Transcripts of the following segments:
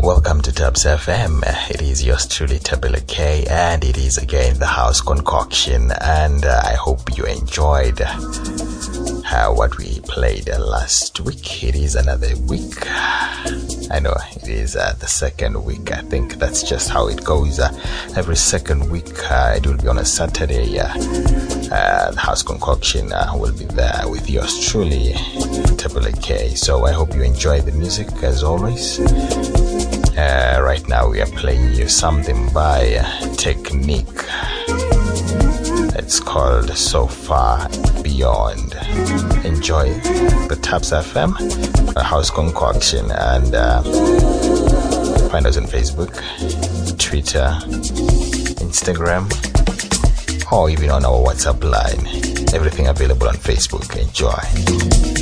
Welcome to Thaps FM. It is yours truly, Tabula K, and it is again the house concoction. And uh, I hope you enjoyed uh, what we played uh, last week. It is another week. I know is uh, the second week. I think that's just how it goes. Uh, every second week, uh, it will be on a Saturday. Uh, the house concoction will be there with yours truly, Tabula K. So I hope you enjoy the music as always. right now, we are playing you something by Tekniq. It's called So Far Beyond. Enjoy the Thaps FM, a house concoction, and uh, find us on Facebook, Twitter, Instagram, or even on our WhatsApp line. Everything available on Facebook. Enjoy.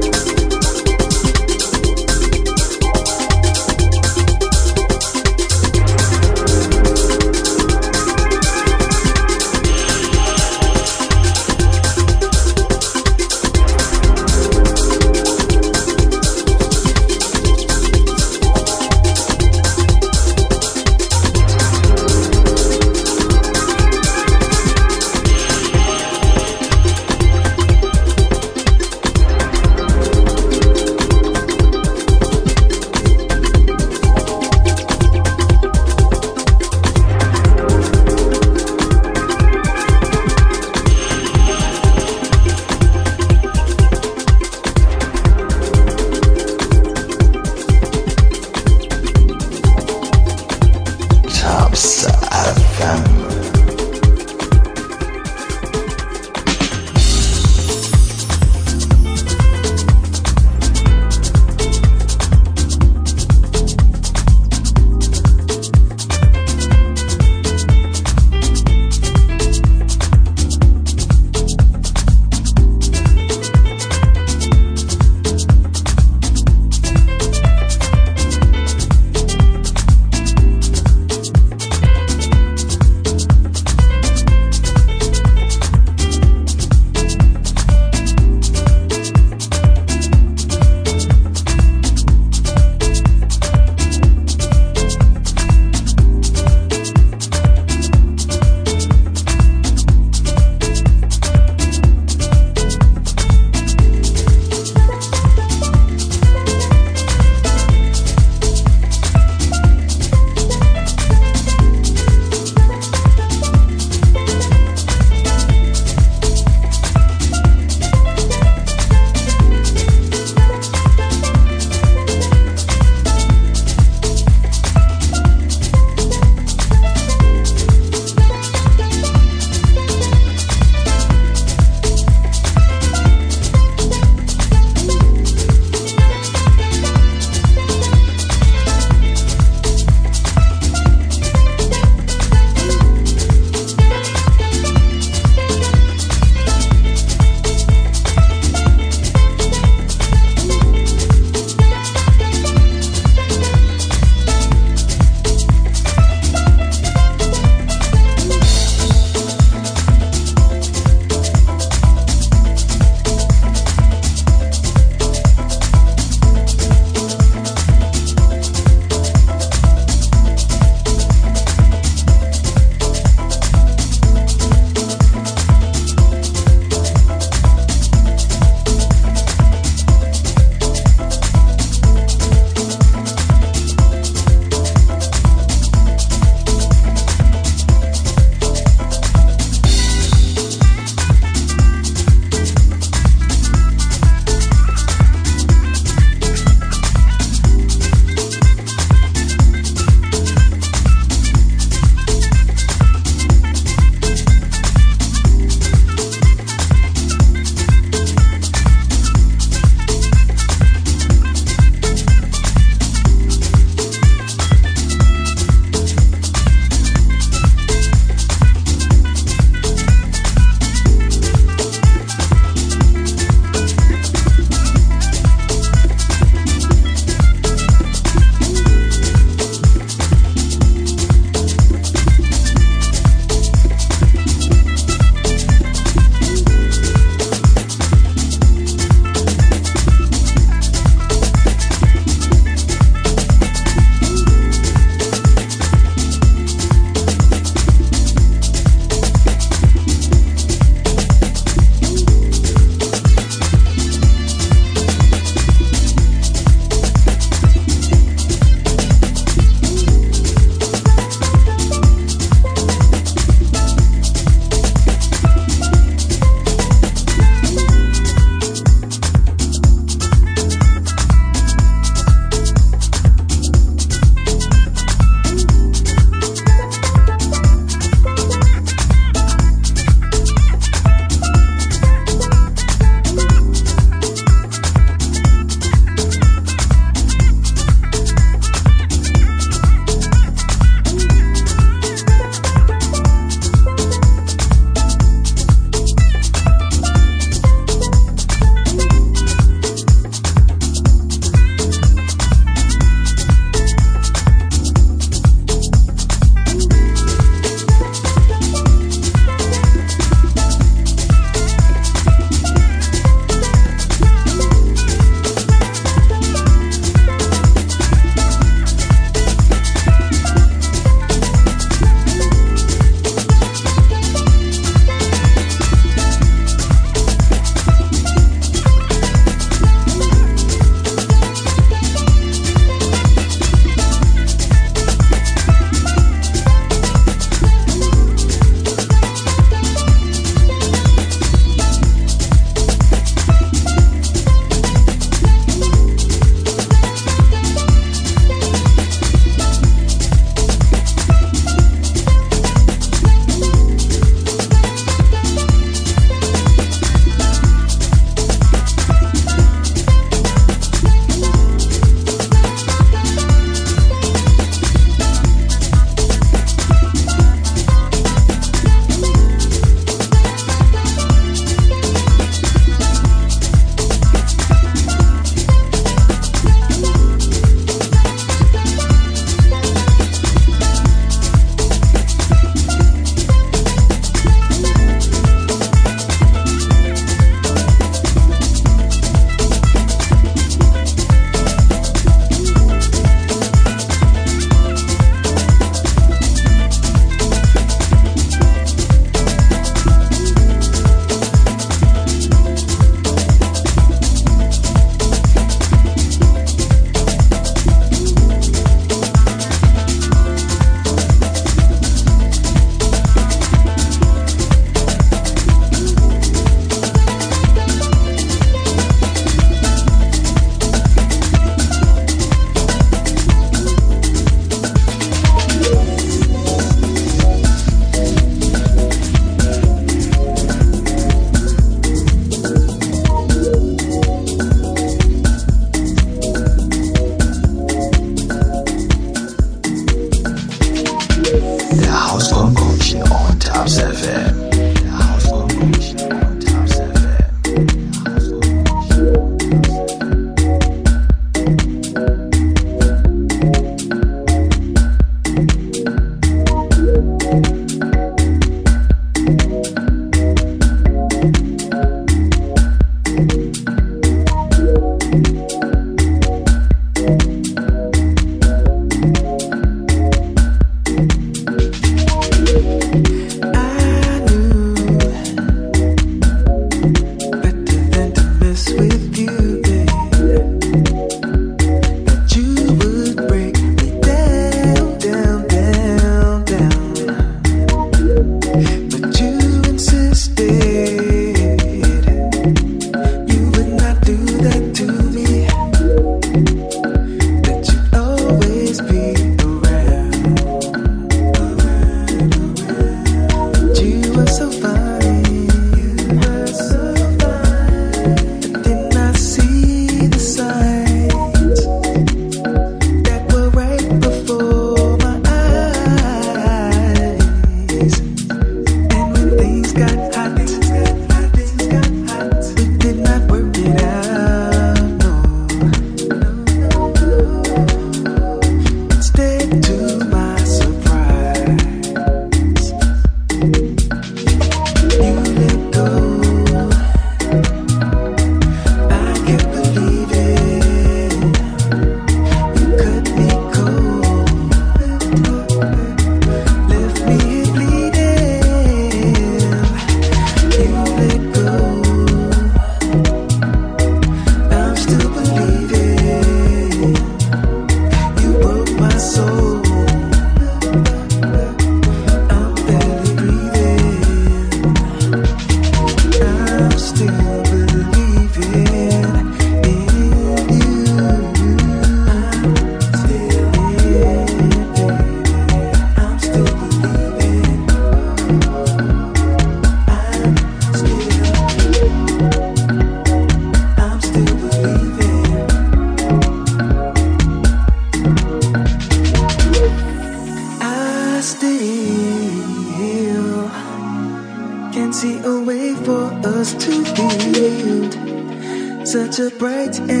celebrate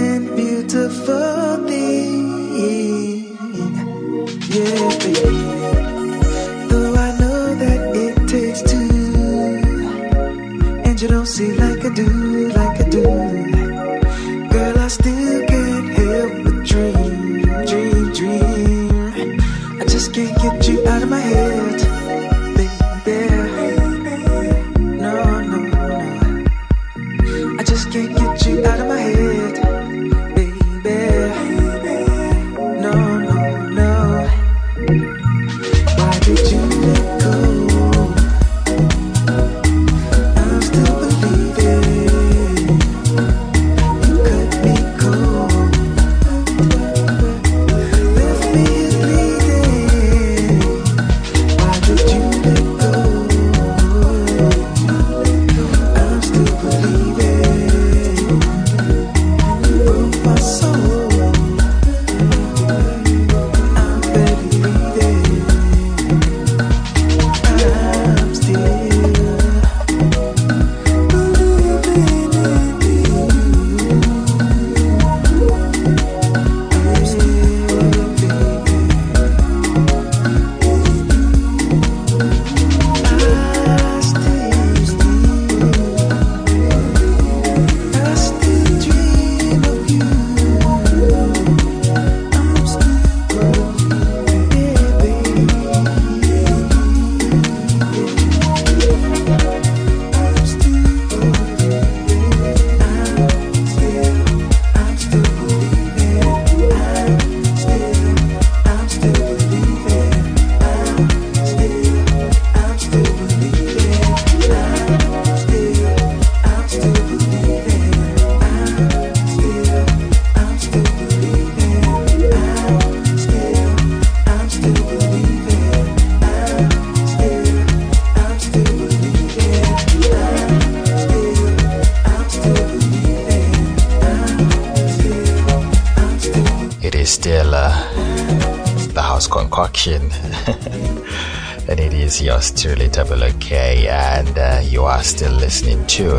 and it is yours truly, Double K, and uh, you are still listening to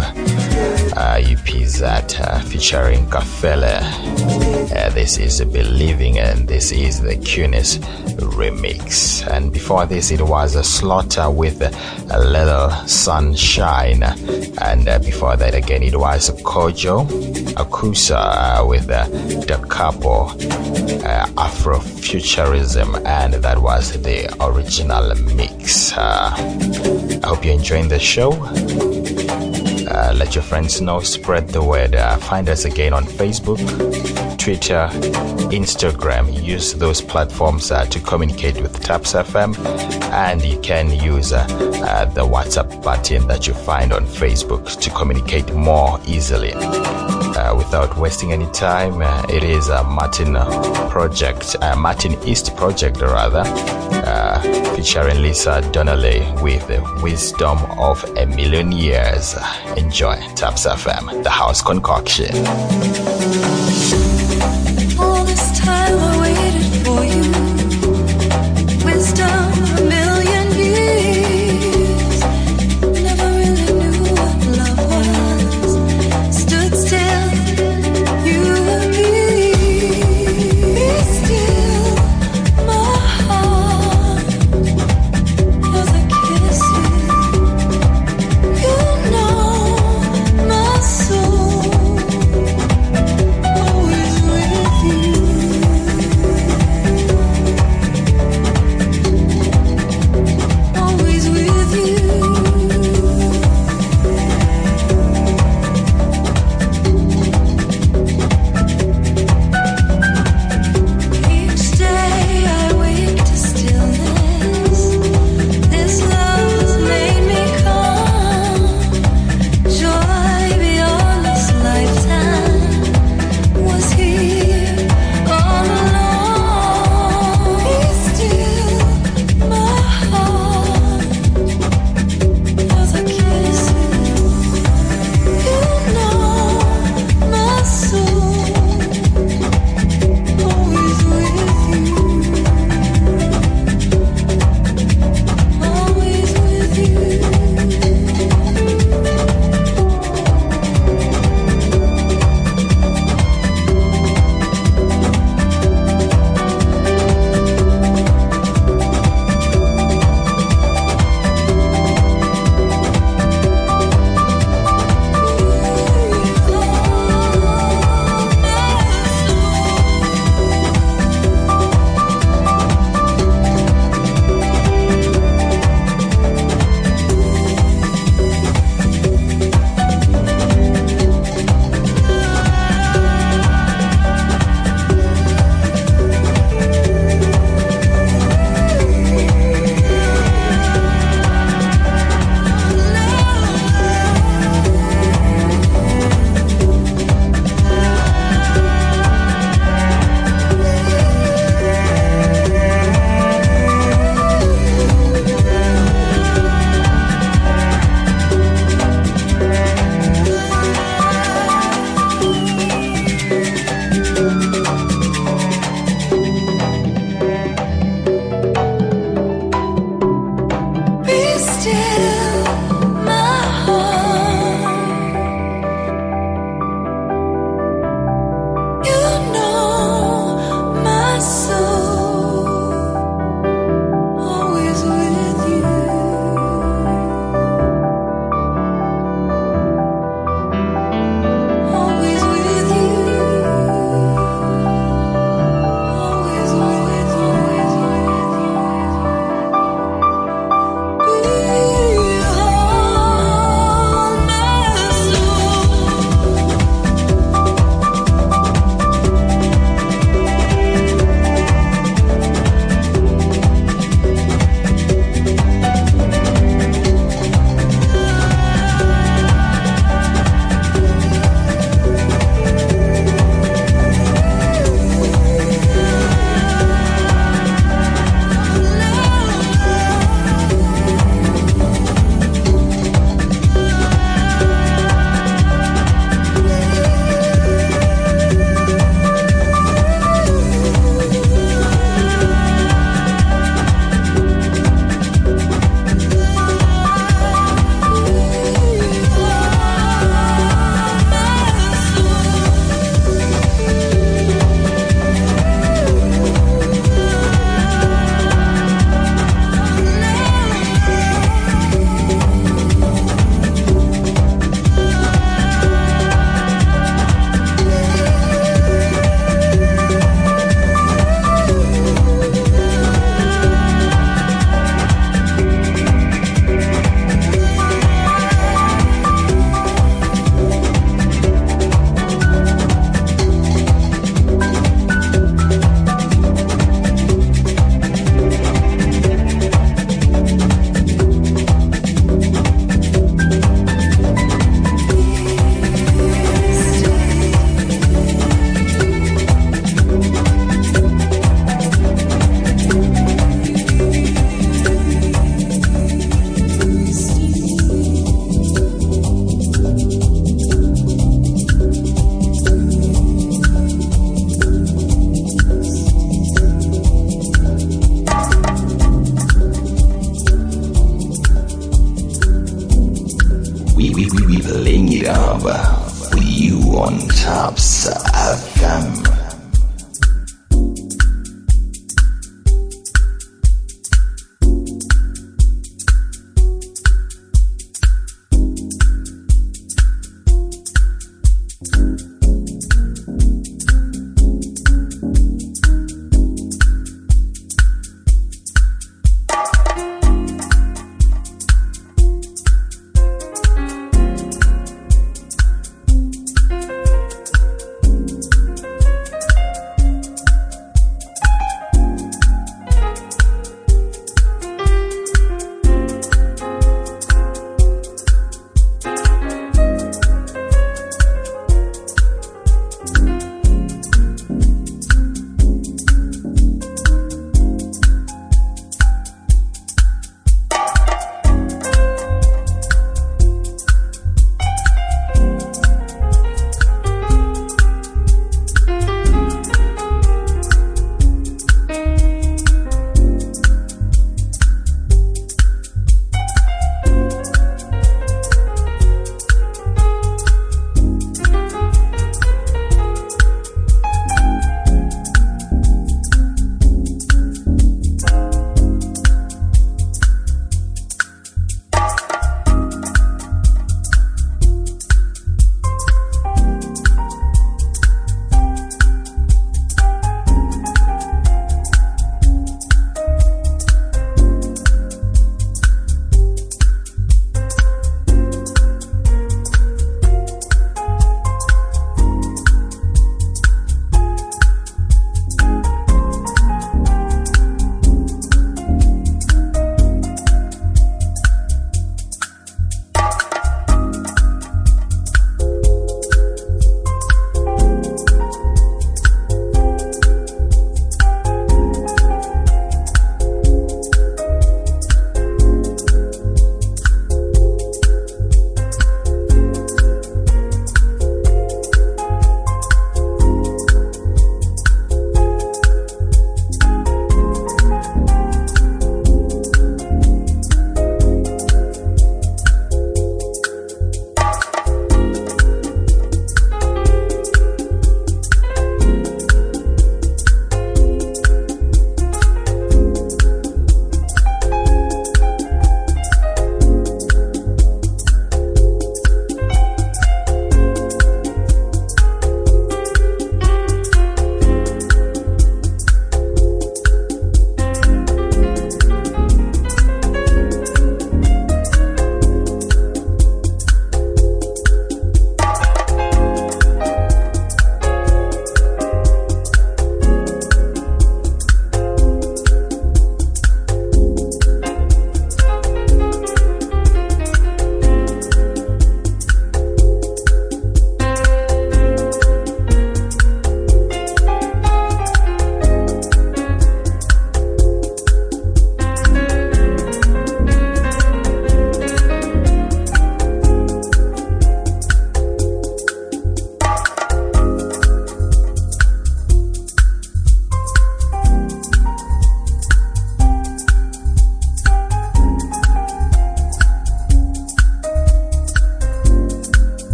uh, uh featuring Kafele. Uh, this is Believing, and this is the Cunis remix. And before this, it was a Slotta with a little sunshine, and uh, before that, again, it was Kojo Akusa with uh, Da Capo uh, Afrofuturism, and that was the original mix. Uh, I hope you're enjoying the show. Uh, let your friends know, spread the word. Uh, find us again on Facebook, Twitter, Instagram. Use those platforms uh, to communicate with Thaps FM, and you can use uh, uh, the WhatsApp button that you find on Facebook to communicate more easily. Uh, without wasting any time, uh, it is a Martin project, uh, Martin East project rather uh, featuring Lisa Donnelly with the wisdom of a million years. Enjoy Thaps FM, the house concoction.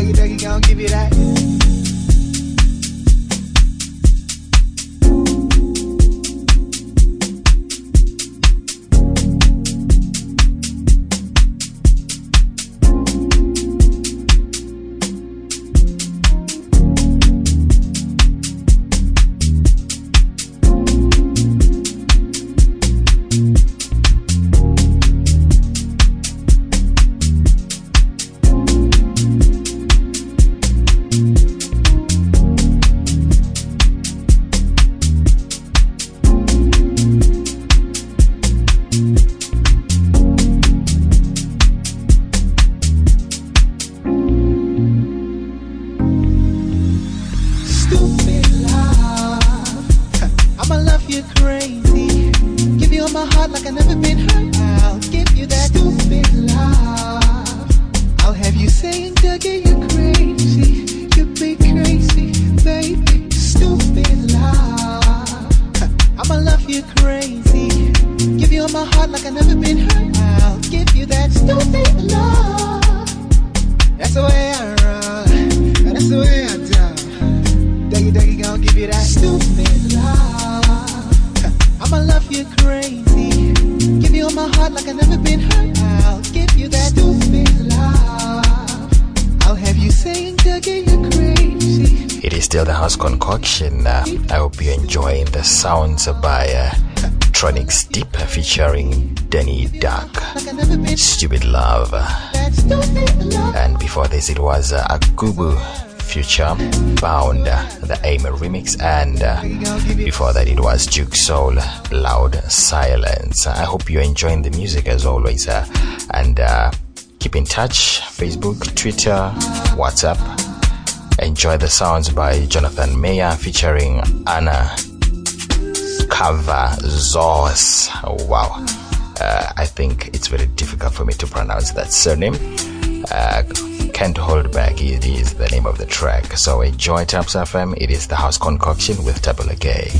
Take it, take it, gon' give you that. Phuture, Bound, the AME remix, and uh, before that it was Dukesoul, Loud Silence. I hope you're enjoying the music as always, uh, and uh, keep in touch Facebook, Twitter, WhatsApp. Enjoy the sounds by Jonathan Mayer featuring Anna Cavazos. Oh, wow. Uh, I think it's very difficult for me to pronounce that surname. Uh, can't Hold Back it is the name of the track. So enjoy Thaps FM. It is the house concoction with Tabula Gay.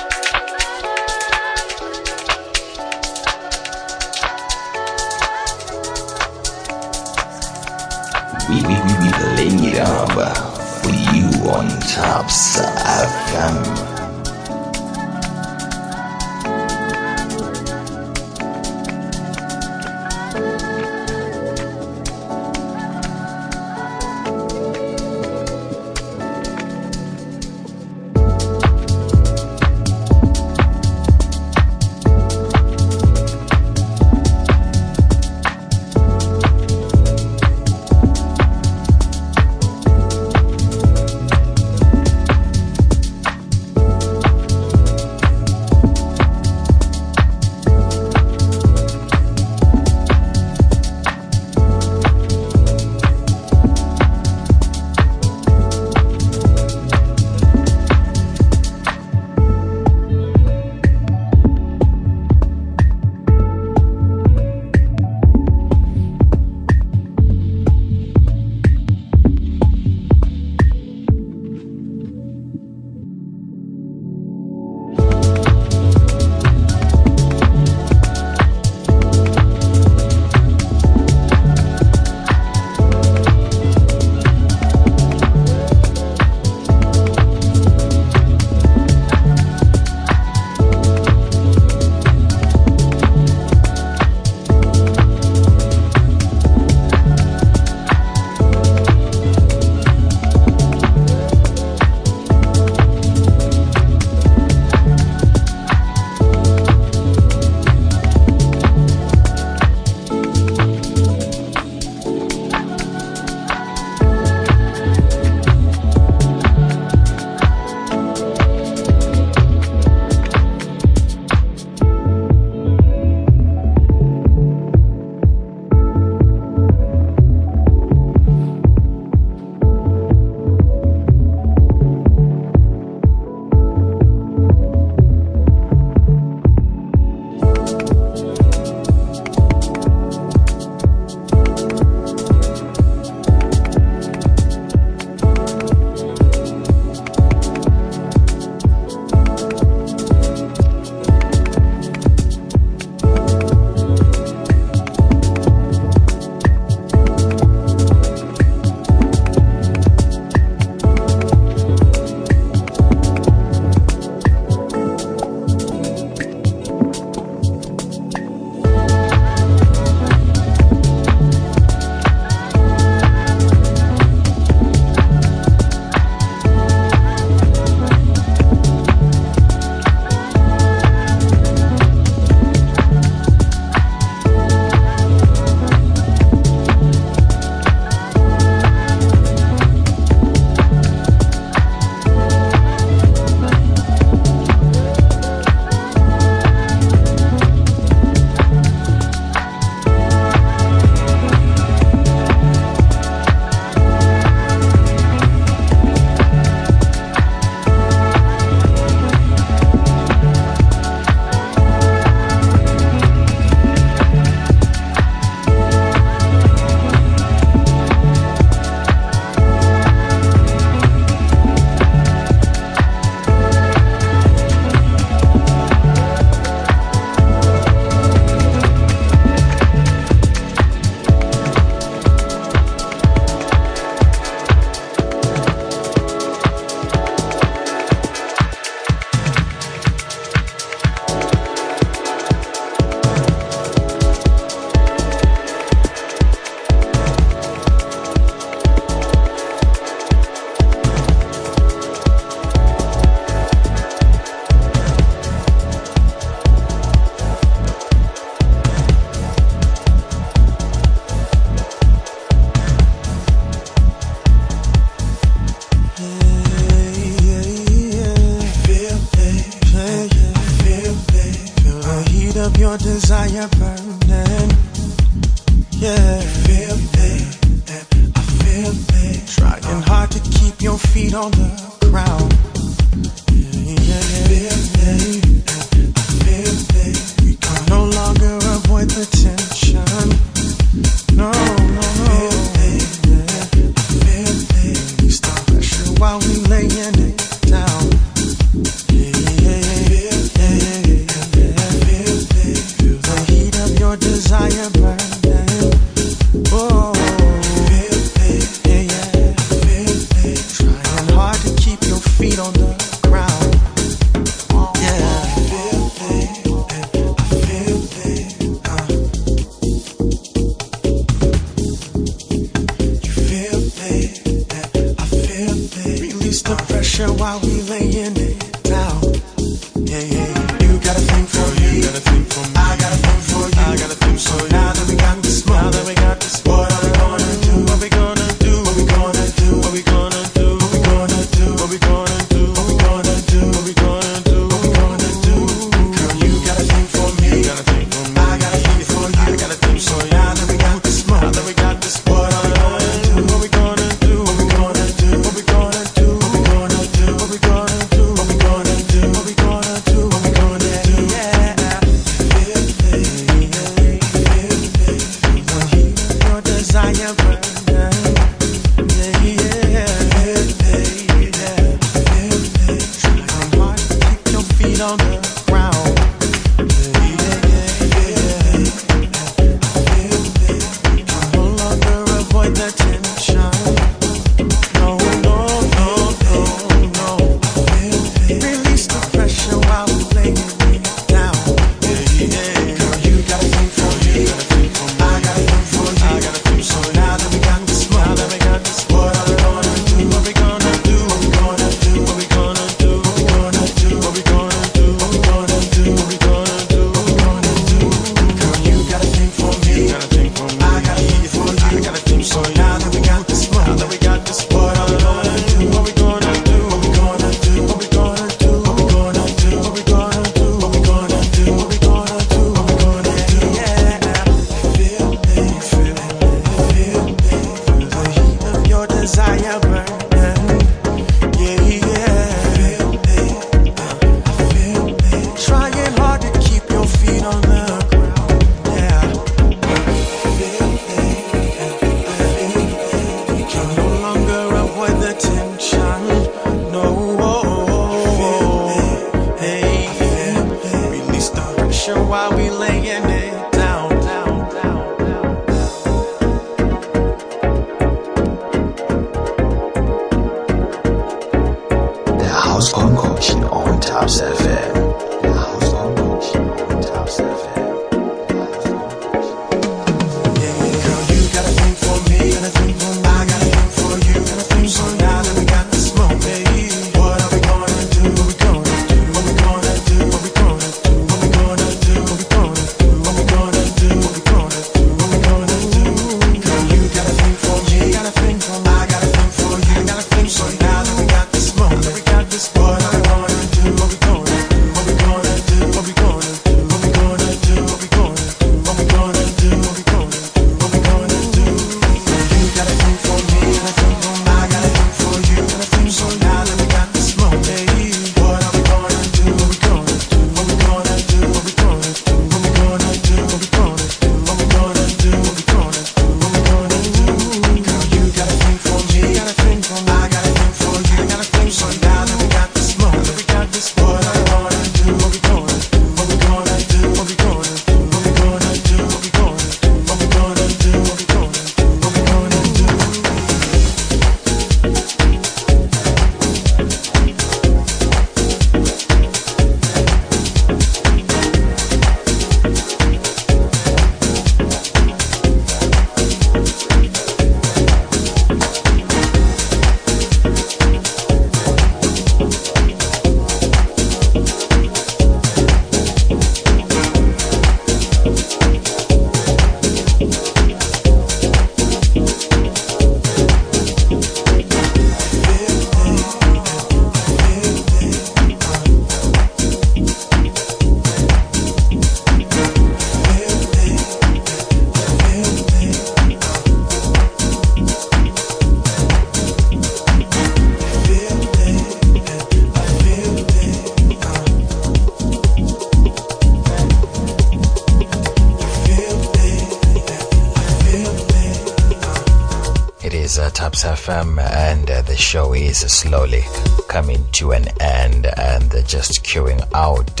is slowly coming to an end and they're just queuing out.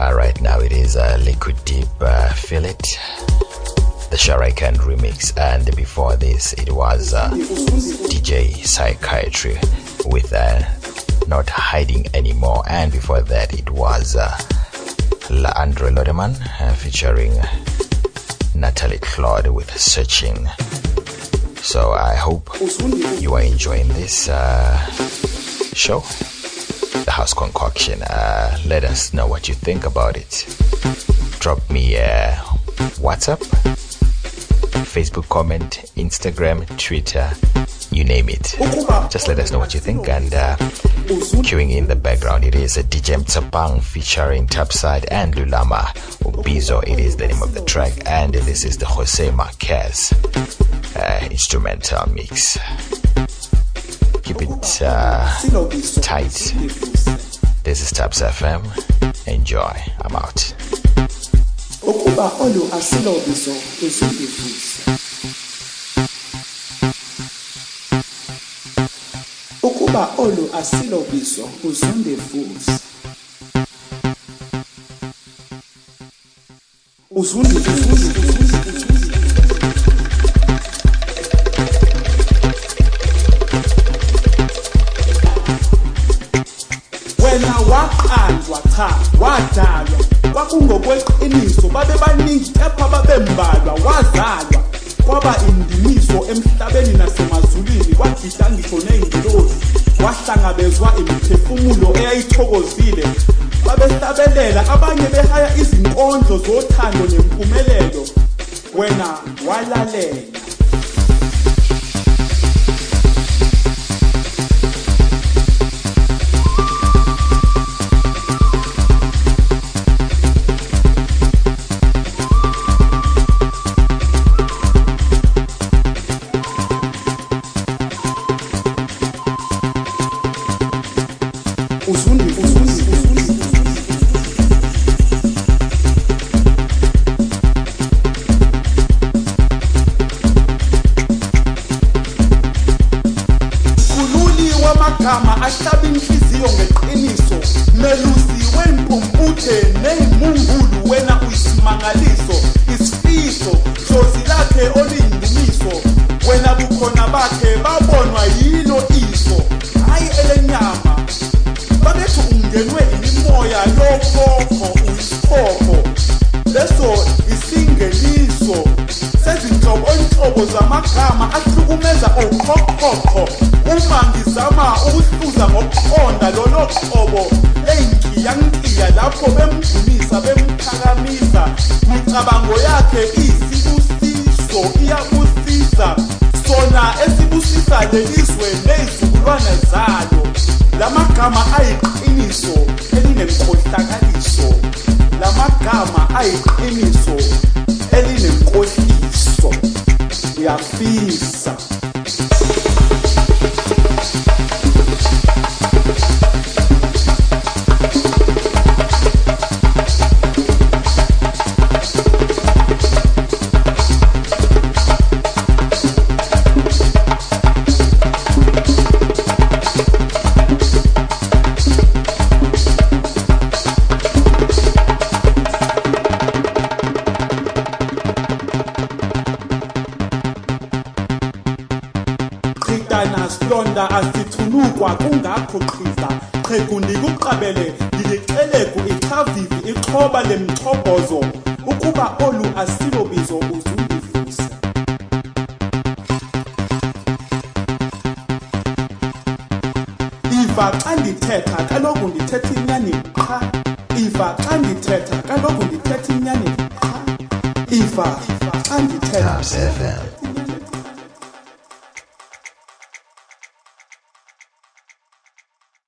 Uh, right now it is uh, Liquideep uh, It, the Shur-I-Kan remix, and before this it was uh, DJ Psychiatre with uh, Not Hiding Anymore, and before that it was uh, La Andre Lodemann uh, featuring Nathalie Claude with Searching. So I hope you are enjoying this uh, show, The House Concoction. Uh, let us know what you think about it. Drop me a WhatsApp, Facebook comment, Instagram, Twitter you name it. Just let us know what you think and uh, queuing in the background. It is a DJ Mtshepang featuring Tshepside and Lulama Ubizo it is the name of the track and this is the Jose Marquez uh, instrumental mix. Keep it uh, tight. This is Thaps FM enjoy. I'm out kuba olu asilobizwa uzundivuza uzundivuza wena waqanjwa cha wadalwa. Kwakungokweqiniso babebaningi kepha babembalwa wazalwa. Kwaba indimiso emhlabeni nasemazulwini kwagida ngisho ney'ngilozi kwahlangabezwa imiphefumulo eyayithokozile. Babehlabelela abanye behaya izinkondlo zothando nempumelelo. Wena walalela. Wamagama ahlaba inhliziyo ngeqiniso. Melusi wempumputhe neyimungulu wena uyisimangaliso isifiso dlozi lakhe oluyindumiso wena bukhona bakhe babonwa yilo iso. Hayi elenyama babethi ungenwe imimoya yokhokho uyisikhokho leso isingeniso sezinhlobonhlobo zamagama qobo eyinkiyankiya lapho bemdumisa bemphakamisa micabango yakhe iyisibusiso iyabusisa sona esibusisa lelizwe nezizukulwane zalo lamagama ayiqiniso elinemkohlakaliso lamagama ayiqiniso elinenkohliso. Uyafisa 国